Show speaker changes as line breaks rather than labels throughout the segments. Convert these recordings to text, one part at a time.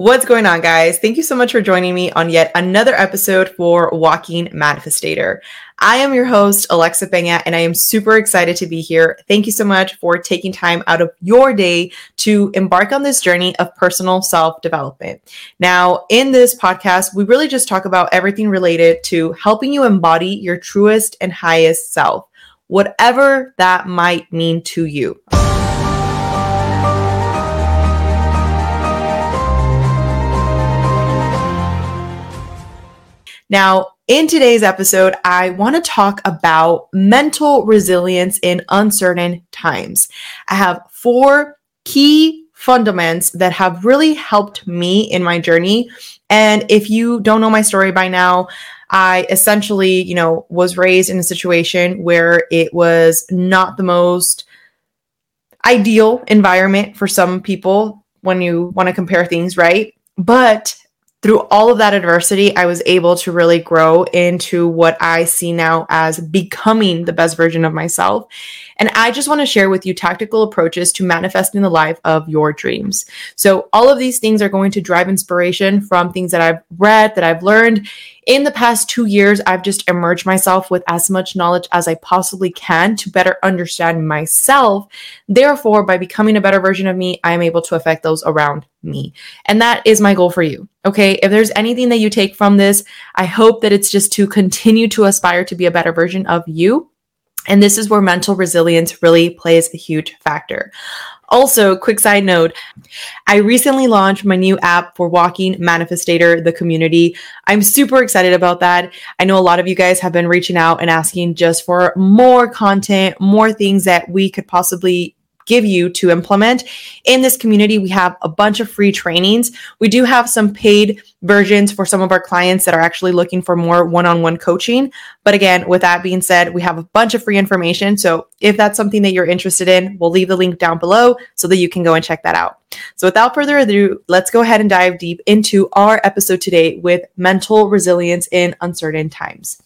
What's going on, guys? Thank you so much for joining me on yet another episode for Walking Manifestator. I am your host, Alexa Pena, and I am super excited to be here. Thank you so much for taking time out of your day to embark on this journey of personal self development. Now, in this podcast, we really just talk about everything related to helping you embody your truest and highest self, whatever that might mean to you. Now, in today's episode, I want to talk about mental resilience in uncertain times. I have four key fundamentals that have really helped me in my journey. And if you don't know my story by now, I essentially, you know, was raised in a situation where it was not the most ideal environment for some people when you want to compare things, right? But through all of that adversity, I was able to really grow into what I see now as becoming the best version of myself. And I just want to share with you tactical approaches to manifesting the life of your dreams. So, all of these things are going to drive inspiration from things that I've read, that I've learned. In the past two years, I've just emerged myself with as much knowledge as I possibly can to better understand myself. Therefore, by becoming a better version of me, I am able to affect those around me. And that is my goal for you. Okay. If there's anything that you take from this, I hope that it's just to continue to aspire to be a better version of you and this is where mental resilience really plays a huge factor. Also, quick side note, I recently launched my new app for Walking Manifestator, the community. I'm super excited about that. I know a lot of you guys have been reaching out and asking just for more content, more things that we could possibly give you to implement. In this community, we have a bunch of free trainings. We do have some paid versions for some of our clients that are actually looking for more one on one coaching. But again, with that being said, we have a bunch of free information. So if that's something that you're interested in, we'll leave the link down below so that you can go and check that out. So without further ado, let's go ahead and dive deep into our episode today with mental resilience in uncertain times.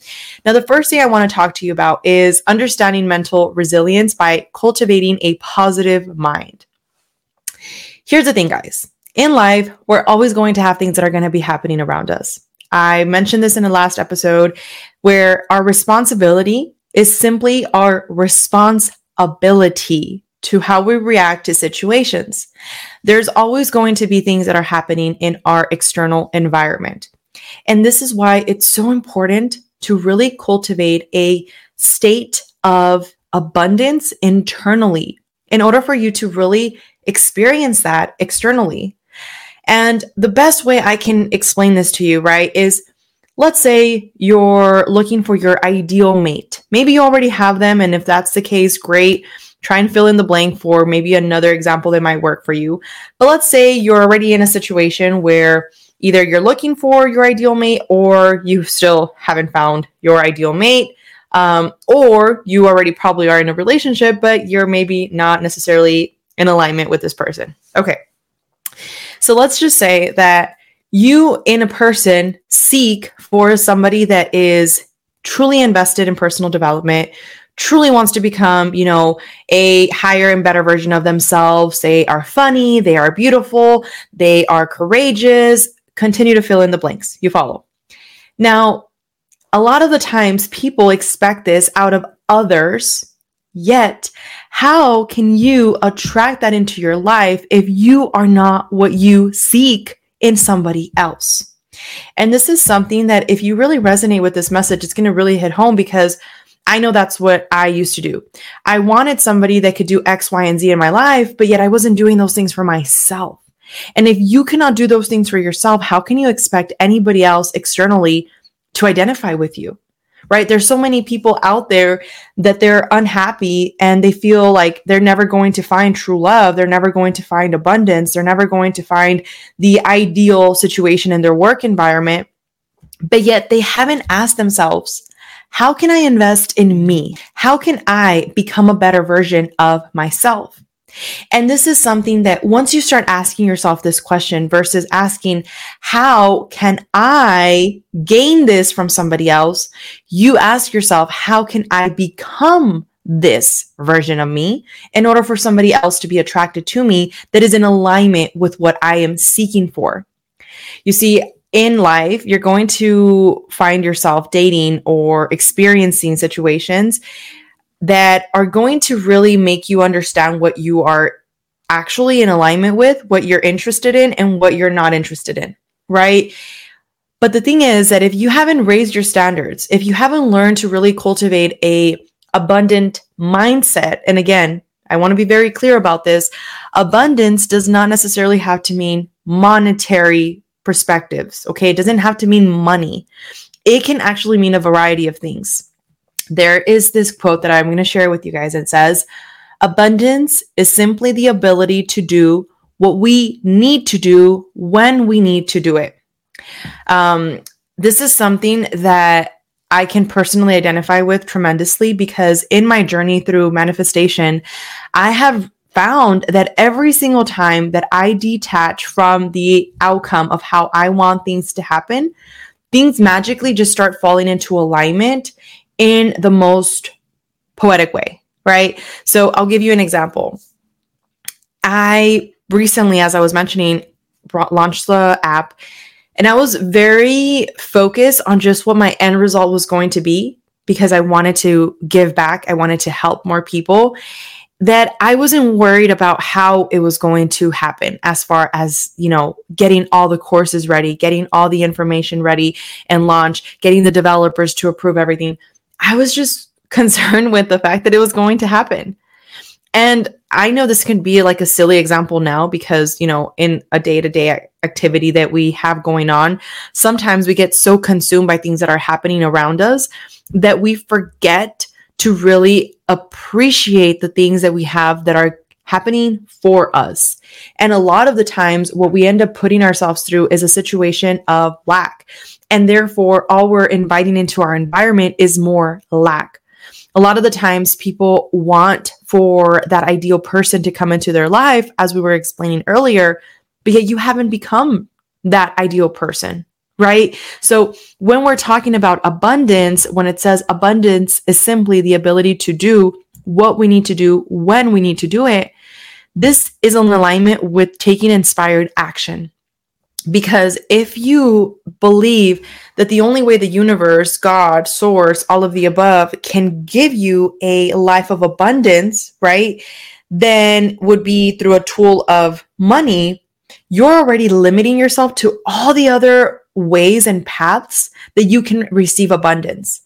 Now, the first thing I want to talk to you about is understanding mental resilience by cultivating a positive mind. Here's the thing, guys. In life, we're always going to have things that are going to be happening around us. I mentioned this in the last episode where our responsibility is simply our responsibility to how we react to situations. There's always going to be things that are happening in our external environment. And this is why it's so important to really cultivate a state of abundance internally in order for you to really experience that externally. And the best way I can explain this to you, right, is let's say you're looking for your ideal mate. Maybe you already have them. And if that's the case, great. Try and fill in the blank for maybe another example that might work for you. But let's say you're already in a situation where either you're looking for your ideal mate or you still haven't found your ideal mate. Um, or you already probably are in a relationship, but you're maybe not necessarily in alignment with this person. Okay. So let's just say that you, in a person, seek for somebody that is truly invested in personal development, truly wants to become, you know, a higher and better version of themselves. They are funny, they are beautiful, they are courageous. Continue to fill in the blanks. You follow. Now, a lot of the times people expect this out of others Yet, how can you attract that into your life if you are not what you seek in somebody else? And this is something that if you really resonate with this message, it's going to really hit home because I know that's what I used to do. I wanted somebody that could do X, Y, and Z in my life, but yet I wasn't doing those things for myself. And if you cannot do those things for yourself, how can you expect anybody else externally to identify with you? Right? There's so many people out there that they're unhappy and they feel like they're never going to find true love. They're never going to find abundance. They're never going to find the ideal situation in their work environment. But yet they haven't asked themselves, how can I invest in me? How can I become a better version of myself? And this is something that once you start asking yourself this question versus asking, how can I gain this from somebody else? You ask yourself, how can I become this version of me in order for somebody else to be attracted to me that is in alignment with what I am seeking for? You see, in life, you're going to find yourself dating or experiencing situations that are going to really make you understand what you are actually in alignment with, what you're interested in, and what you're not interested in, right? But the thing is that if you haven't raised your standards, if you haven't learned to really cultivate a abundant mindset, and again, I want to be very clear about this, abundance does not necessarily have to mean monetary perspectives, okay? It doesn't have to mean money. It can actually mean a variety of things. There is this quote that I'm going to share with you guys. It says, Abundance is simply the ability to do what we need to do when we need to do it. Um, this is something that I can personally identify with tremendously because in my journey through manifestation, I have found that every single time that I detach from the outcome of how I want things to happen, things magically just start falling into alignment in the most poetic way, right? So I'll give you an example. I recently, as I was mentioning, launched the app and I was very focused on just what my end result was going to be because I wanted to give back. I wanted to help more people that I wasn't worried about how it was going to happen as far as, you know, getting all the courses ready, getting all the information ready and launch, getting the developers to approve everything. I was just concerned with the fact that it was going to happen. And I know this can be like a silly example now because, you know, in a day to day activity that we have going on, sometimes we get so consumed by things that are happening around us that we forget to really appreciate the things that we have that are happening for us. And a lot of the times, what we end up putting ourselves through is a situation of lack. And therefore, all we're inviting into our environment is more lack a lot of the times people want for that ideal person to come into their life, as we were explaining earlier, but yet you haven't become that ideal person, right? So when we're talking about abundance, when it says abundance is simply the ability to do what we need to do when we need to do it, this is in alignment with taking inspired action. Because if you believe that the only way the universe, God, source, all of the above can give you a life of abundance, right, then would be through a tool of money, you're already limiting yourself to all the other ways and paths that you can receive abundance.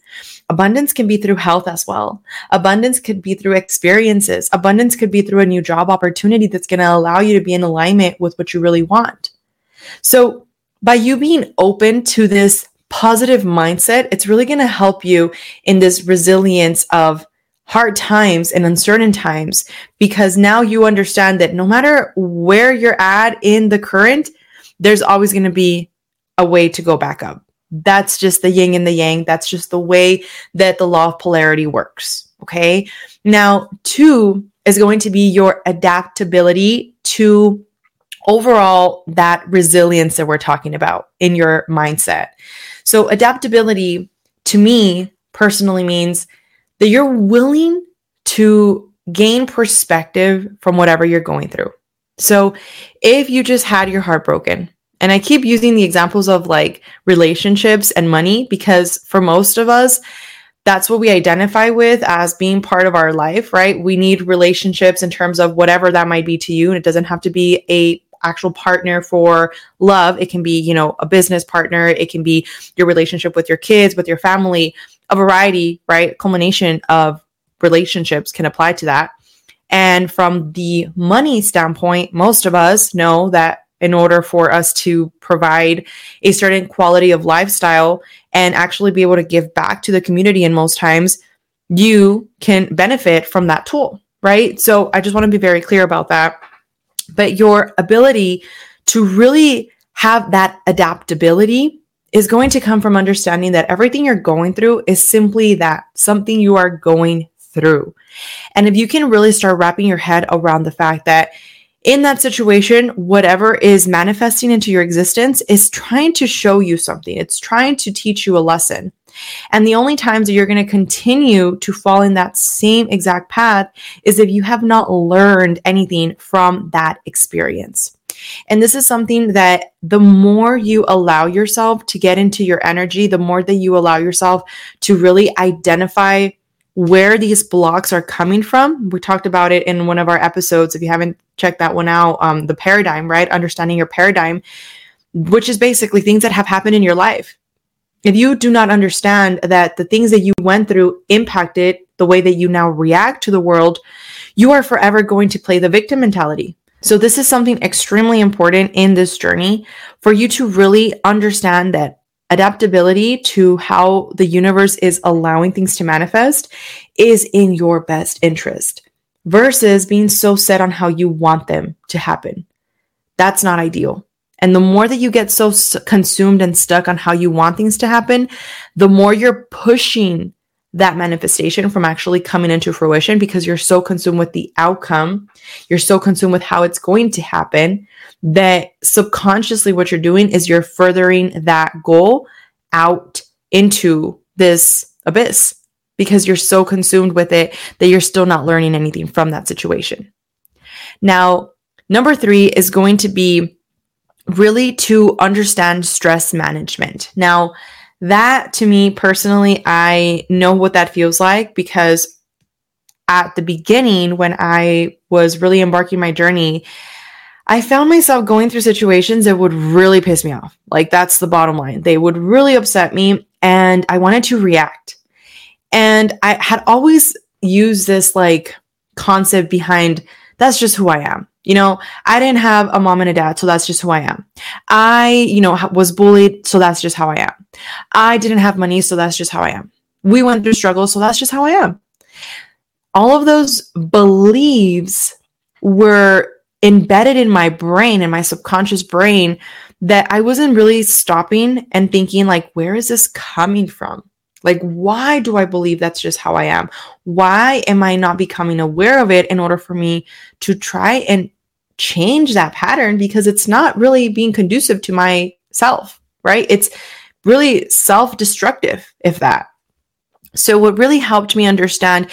Abundance can be through health as well. Abundance could be through experiences. Abundance could be through a new job opportunity that's going to allow you to be in alignment with what you really want. So, by you being open to this positive mindset, it's really going to help you in this resilience of hard times and uncertain times because now you understand that no matter where you're at in the current, there's always going to be a way to go back up. That's just the yin and the yang. That's just the way that the law of polarity works. Okay. Now, two is going to be your adaptability to overall that resilience that we're talking about in your mindset. So, adaptability to me personally means that you're willing to gain perspective from whatever you're going through. So, if you just had your heart broken, and I keep using the examples of like relationships and money because for most of us, that's what we identify with as being part of our life, right? We need relationships in terms of whatever that might be to you. And it doesn't have to be a actual partner for love. It can be, you know, a business partner. It can be your relationship with your kids, with your family, a variety, right? Culmination of relationships can apply to that. And from the money standpoint, most of us know that in order for us to provide a certain quality of lifestyle and actually be able to give back to the community, and most times you can benefit from that tool, right? So I just want to be very clear about that but your ability to really have that adaptability is going to come from understanding that everything you're going through is simply that something you are going through. And if you can really start wrapping your head around the fact that in that situation, whatever is manifesting into your existence is trying to show you something, it's trying to teach you a lesson. And the only times that you're going to continue to fall in that same exact path is if you have not learned anything from that experience. And this is something that the more you allow yourself to get into your energy, the more that you allow yourself to really identify where these blocks are coming from. We talked about it in one of our episodes. If you haven't checked that one out, um, the paradigm, right? Understanding your paradigm, which is basically things that have happened in your life. If you do not understand that the things that you went through impacted the way that you now react to the world, you are forever going to play the victim mentality. So, this is something extremely important in this journey for you to really understand that adaptability to how the universe is allowing things to manifest is in your best interest versus being so set on how you want them to happen. That's not ideal. And the more that you get so consumed and stuck on how you want things to happen, the more you're pushing that manifestation from actually coming into fruition because you're so consumed with the outcome, you're so consumed with how it's going to happen that subconsciously what you're doing is you're furthering that goal out into this abyss because you're so consumed with it that you're still not learning anything from that situation. Now, number three is going to be really to understand stress management. Now, that to me personally, I know what that feels like because at the beginning, when I was really embarking my journey, I found myself going through situations that would really piss me off. Like, that's the bottom line. They would really upset me, and I wanted to react. And I had always used this like concept behind that's just who I am. You know, I didn't have a mom and a dad, so that's just who I am. I, you know, was bullied, so that's just how I am. I didn't have money, so that's just how I am. We went through struggles, so that's just how I am. All of those beliefs were embedded in my brain, in my subconscious brain, that I wasn't really stopping and thinking, like, where is this coming from? Like, why do I believe that's just how I am? Why am I not becoming aware of it in order for me to try and change that pattern because it's not really being conducive to myself, right? It's really self destructive, if that. So, what really helped me understand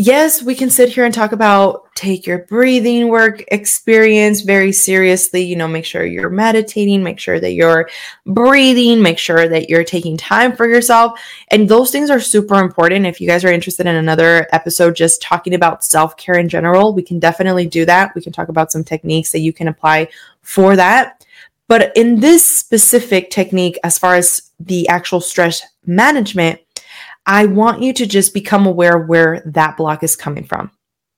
yes, we can sit here and talk about take your breathing work experience very seriously. You know, make sure you're meditating, make sure that you're breathing, make sure that you're taking time for yourself. And those things are super important. If you guys are interested in another episode just talking about self care in general, we can definitely do that. We can talk about some techniques that you can apply for that. But in this specific technique, as far as the actual stress management, I want you to just become aware where that block is coming from.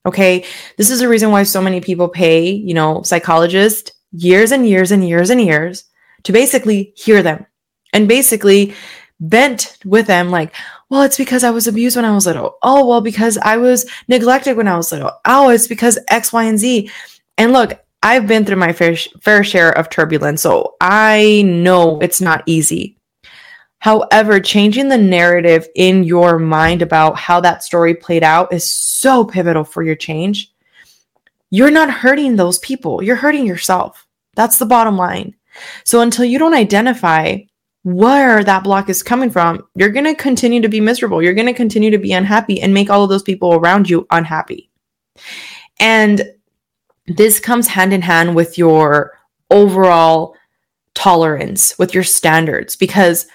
Okay. This is the reason why so many people pay, you know, psychologists years and years and years and years to basically hear them and basically vent with them like, well, it's because I was abused when I was little. Oh, well, because I was neglected when I was little. Oh, it's because X, Y, and Z. And look, I've been through my fair, fair share of turbulence, so I know it's not easy. However, changing the narrative in your mind about how that story played out is so pivotal for your change. You're not hurting those people, you're hurting yourself. That's the bottom line. So until you don't identify where that block is coming from, you're going to continue to be miserable. You're going to continue to be unhappy and make all of those people around you unhappy. And this comes hand in hand with your overall tolerance, with your standards, because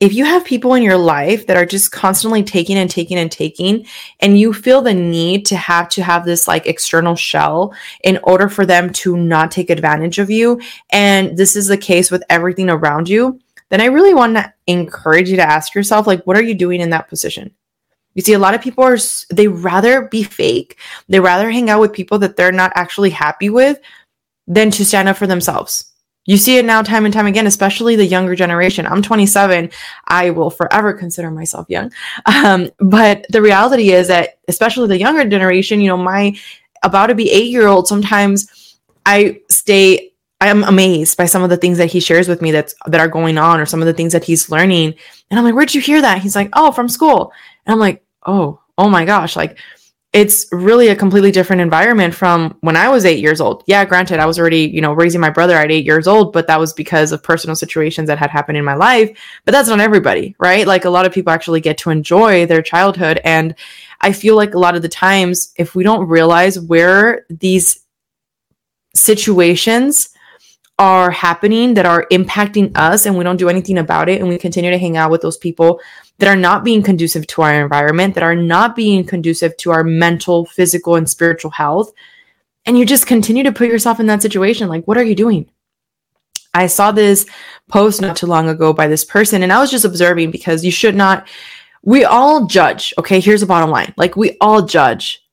if you have people in your life that are just constantly taking and taking and taking and you feel the need to have to have this like external shell in order for them to not take advantage of you and this is the case with everything around you then i really want to encourage you to ask yourself like what are you doing in that position? You see a lot of people are they rather be fake. They rather hang out with people that they're not actually happy with than to stand up for themselves you see it now time and time again, especially the younger generation. I'm 27. I will forever consider myself young. Um, but the reality is that, especially the younger generation, you know, my about to be eight year old, sometimes I stay, I'm amazed by some of the things that he shares with me that's that are going on or some of the things that he's learning. And I'm like, where'd you hear that? He's like, oh, from school. And I'm like, oh, oh my gosh. Like, it's really a completely different environment from when I was eight years old. Yeah, granted, I was already, you know, raising my brother at eight years old, but that was because of personal situations that had happened in my life. But that's not everybody, right? Like a lot of people actually get to enjoy their childhood. And I feel like a lot of the times, if we don't realize where these situations are happening that are impacting us and we don't do anything about it and we continue to hang out with those people that are not being conducive to our environment, that are not being conducive to our mental, physical, and spiritual health. And you just continue to put yourself in that situation. Like, what are you doing? I saw this post not too long ago by this person, and I was just observing because you should not, we all judge. Okay, here's the bottom line like, we all judge.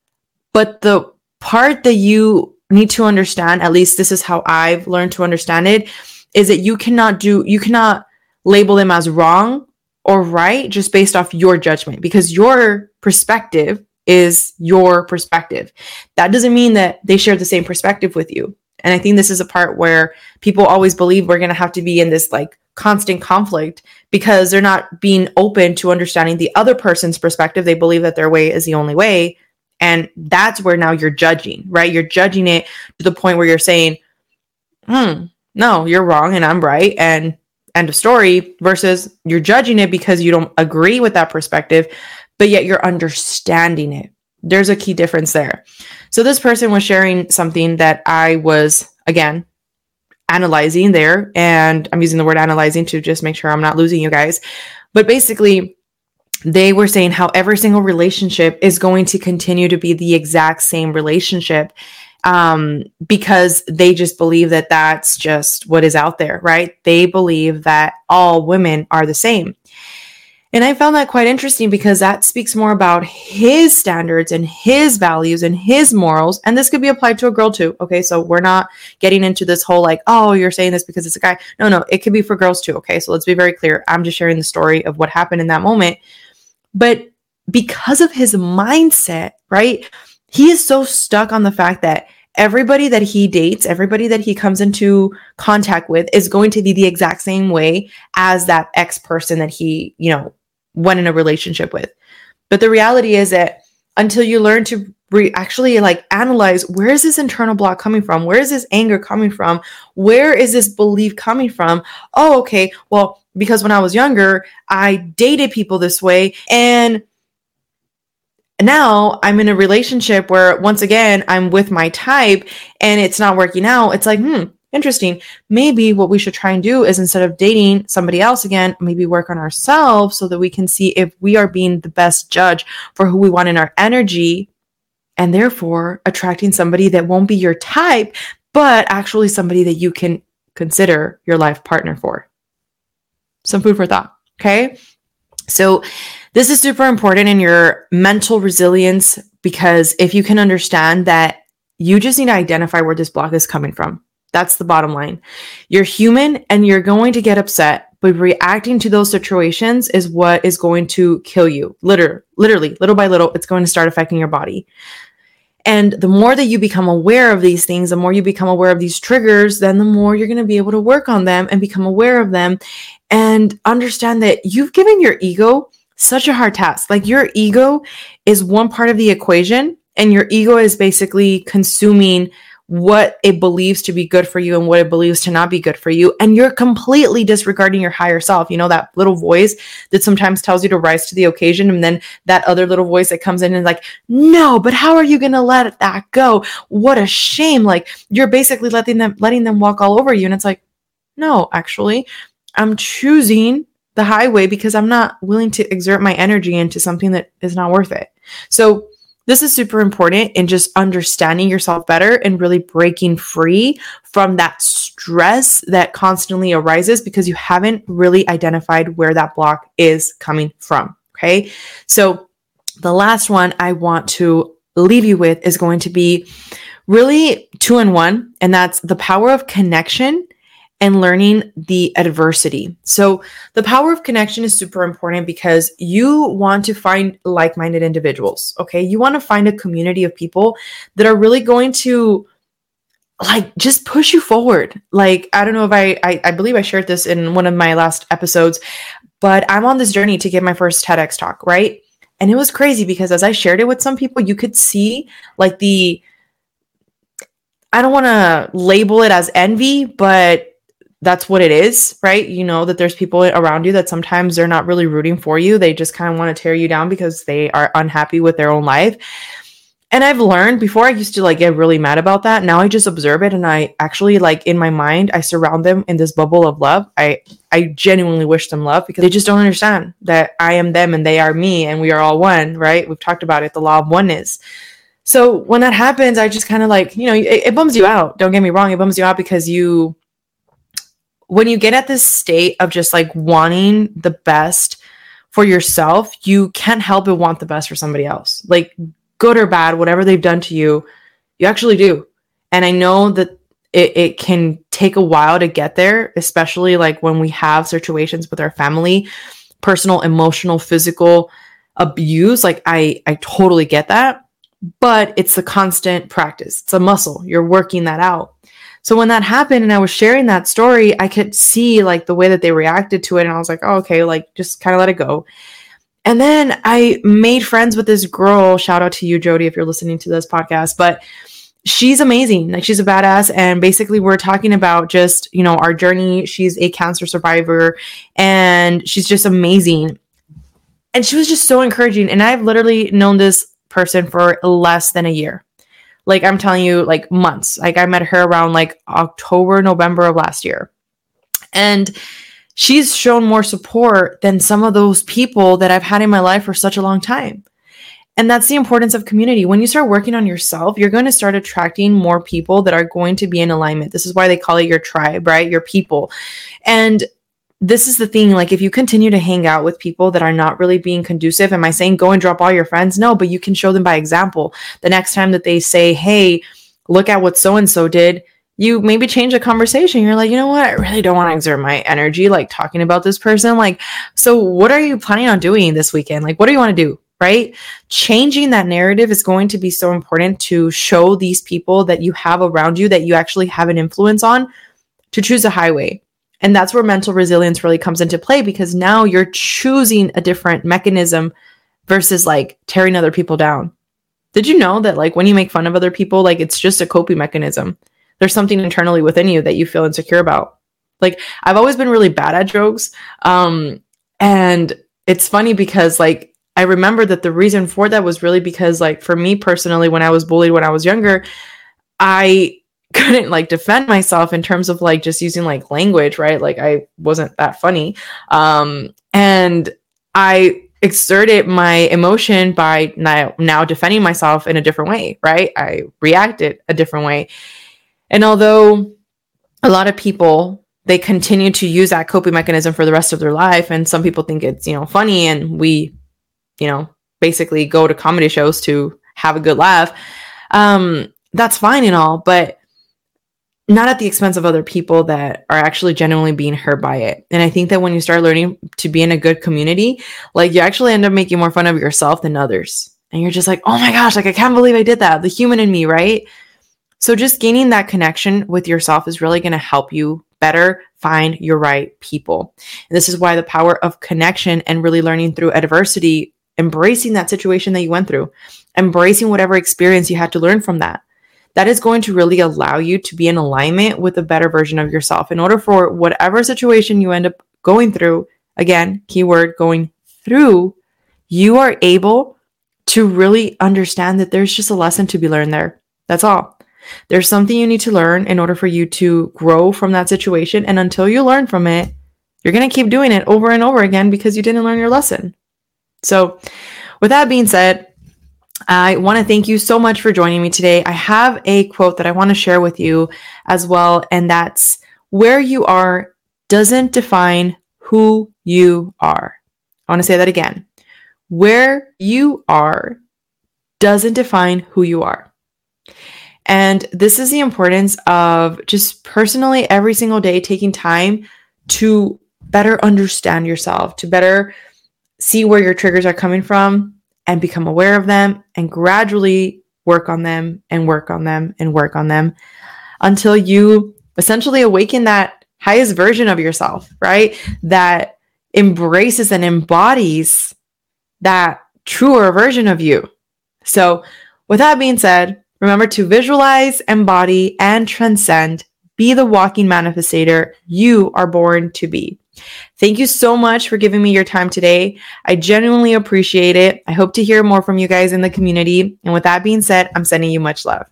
But the part that you need to understand, at least this is how I've learned to understand it, is that you cannot do, you cannot label them as wrong or right just based off your judgment because your perspective is your perspective. That doesn't mean that they share the same perspective with you. And I think this is a part where people always believe we're going to have to be in this like constant conflict because they're not being open to understanding the other person's perspective. They believe that their way is the only way. And that's where now you're judging, right? You're judging it to the point where you're saying, hmm, no, you're wrong and I'm right. And end of story versus you're judging it because you don't agree with that perspective, but yet you're understanding it. There's a key difference there. So this person was sharing something that I was, again, analyzing there. And I'm using the word analyzing to just make sure I'm not losing you guys. But basically, they were saying how every single relationship is going to continue to be the exact same relationship um, because they just believe that that's just what is out there, right? They believe that all women are the same. And I found that quite interesting because that speaks more about his standards and his values and his morals. And this could be applied to a girl too. Okay. So we're not getting into this whole like, oh, you're saying this because it's a guy. No, no, it could be for girls too. Okay. So let's be very clear. I'm just sharing the story of what happened in that moment. But because of his mindset, right? He is so stuck on the fact that everybody that he dates, everybody that he comes into contact with is going to be the exact same way as that ex person that he, you know, went in a relationship with. But the reality is that until you learn to re- actually like analyze where is this internal block coming from? Where is this anger coming from? Where is this belief coming from? Oh, okay. Well, because when I was younger, I dated people this way now I'm in a relationship where once again I'm with my type and it's not working out. It's like, hmm, interesting. Maybe what we should try and do is instead of dating somebody else again, maybe work on ourselves so that we can see if we are being the best judge for who we want in our energy and therefore attracting somebody that won't be your type, but actually somebody that you can consider your life partner for. Some food for thought. Okay. So this is super important in your mental resilience because if you can understand that you just need to identify where this block is coming from. That's the bottom line. You're human and you're going to get upset, but reacting to those situations is what is going to kill you. Literally, literally, little by little, it's going to start affecting your body. And the more that you become aware of these things, the more you become aware of these triggers, then the more you're going to be able to work on them and become aware of them and understand that you've given your ego such a hard task. Like your ego is one part of the equation, and your ego is basically consuming what it believes to be good for you and what it believes to not be good for you. And you're completely disregarding your higher self. You know, that little voice that sometimes tells you to rise to the occasion. And then that other little voice that comes in and like, no, but how are you going to let that go? What a shame. Like you're basically letting them, letting them walk all over you. And it's like, no, actually, I'm choosing the highway because I'm not willing to exert my energy into something that is not worth it. So, this is super important in just understanding yourself better and really breaking free from that stress that constantly arises because you haven't really identified where that block is coming from. Okay. So, the last one I want to leave you with is going to be really two in one, and that's the power of connection and learning the adversity. So, the power of connection is super important because you want to find like minded individuals. Okay. You want to find a community of people that are really going to like just push you forward. Like, I don't know if I, I, I believe I shared this in one of my last episodes, but I'm on this journey to get my first TEDx talk, right? And it was crazy because as I shared it with some people, you could see like the, I don't want to label it as envy, but that's what it is, right? You know that there's people around you that sometimes they're not really rooting for you. They just kind of want to tear you down because they are unhappy with their own life. and I've learned before I used to like get really mad about that. Now I just observe it and I actually like in my mind I surround them in this bubble of love. I I genuinely wish them love because they just don't understand that I am them and they are me and we are all one, right? We've talked about it, the law of oneness. So when that happens, I just kind of like, you know, it, it bums you out. Don't get me wrong, it bums you out because you when you get at this state of just like wanting the best for yourself, you can't help but want the best for somebody else. Like good or bad, whatever they've done to you, you actually do. And I know that it, it can take a while to get there, especially like when we have situations with our family, personal, emotional, physical abuse. Like I, I totally get that, but it's a constant practice. It's a muscle. You're working that out. So when that happened and I was sharing that story, I could see like the way that they reacted to it. And I was like, oh, okay, like just kind of let it go. And then I made friends with this girl. Shout out to you, Jody, if you're listening to this podcast. But she's amazing. Like she's a badass. And basically, we're talking about just, you know, our journey. She's a cancer survivor and she's just amazing. And she was just so encouraging. And I've literally known this person for less than a year. Like I'm telling you, like months. Like I met her around like October, November of last year. And she's shown more support than some of those people that I've had in my life for such a long time. And that's the importance of community. When you start working on yourself, you're going to start attracting more people that are going to be in alignment. This is why they call it your tribe, right? Your people. And this is the thing like if you continue to hang out with people that are not really being conducive am i saying go and drop all your friends no but you can show them by example the next time that they say hey look at what so and so did you maybe change the conversation. You're like, you know what? I really don't want to exert my energy like talking about this person. Like, so what are you planning on doing this weekend? Like, what do you want to do? Right? Changing that narrative is going to be so important to show these people that you have around you that you actually have an influence on to choose a highway. And that's where mental resilience really comes into play because now you're choosing a different mechanism versus like tearing other people down. Did you know that like when you make fun of other people, like it's just a coping mechanism? there's something internally within you that you feel insecure about. Like I've always been really bad at jokes. Um, and it's funny because like I remember that the reason for that was really because like for me personally, when I was bullied when I was younger, I couldn't like defend myself in terms of like just using like language, right? Like I wasn't that funny. Um, and I exerted my emotion by now, defending myself in a different way, right? I reacted a different way. And although a lot of people they continue to use that coping mechanism for the rest of their life and some people think it's, you know, funny and we, you know, basically go to comedy shows to have a good laugh. Um that's fine and all, but not at the expense of other people that are actually genuinely being hurt by it. And I think that when you start learning to be in a good community, like you actually end up making more fun of yourself than others. And you're just like, oh my gosh, like I can't believe I did that. The human in me, right? So, just gaining that connection with yourself is really going to help you better find your right people. And this is why the power of connection and really learning through adversity, embracing that situation that you went through, embracing whatever experience you had to learn from that. That is going to really allow you to be in alignment with a better version of yourself. In order for whatever situation you end up going through, again, keyword going through, you are able to really understand that there's just a lesson to be learned there. That's all. There's something you need to learn in order for you to grow from that situation. And until you learn from it, you're going to keep doing it over and over again because you didn't learn your lesson. So, with that being said, I want to thank you so much for joining me today. I have a quote that I want to share with you as well, and that's where you are doesn't define who you are. I want to say that again. Where you are doesn't define who you are. And this is the importance of just personally every single day taking time to better understand yourself, to better see where your triggers are coming from and become aware of them and gradually work on them and work on them and work on them until you essentially awaken that highest version of yourself, right? That embraces and embodies that truer version of you. So, with that being said, Remember to visualize, embody, and transcend. Be the walking manifestator you are born to be. Thank you so much for giving me your time today. I genuinely appreciate it. I hope to hear more from you guys in the community. And with that being said, I'm sending you much love.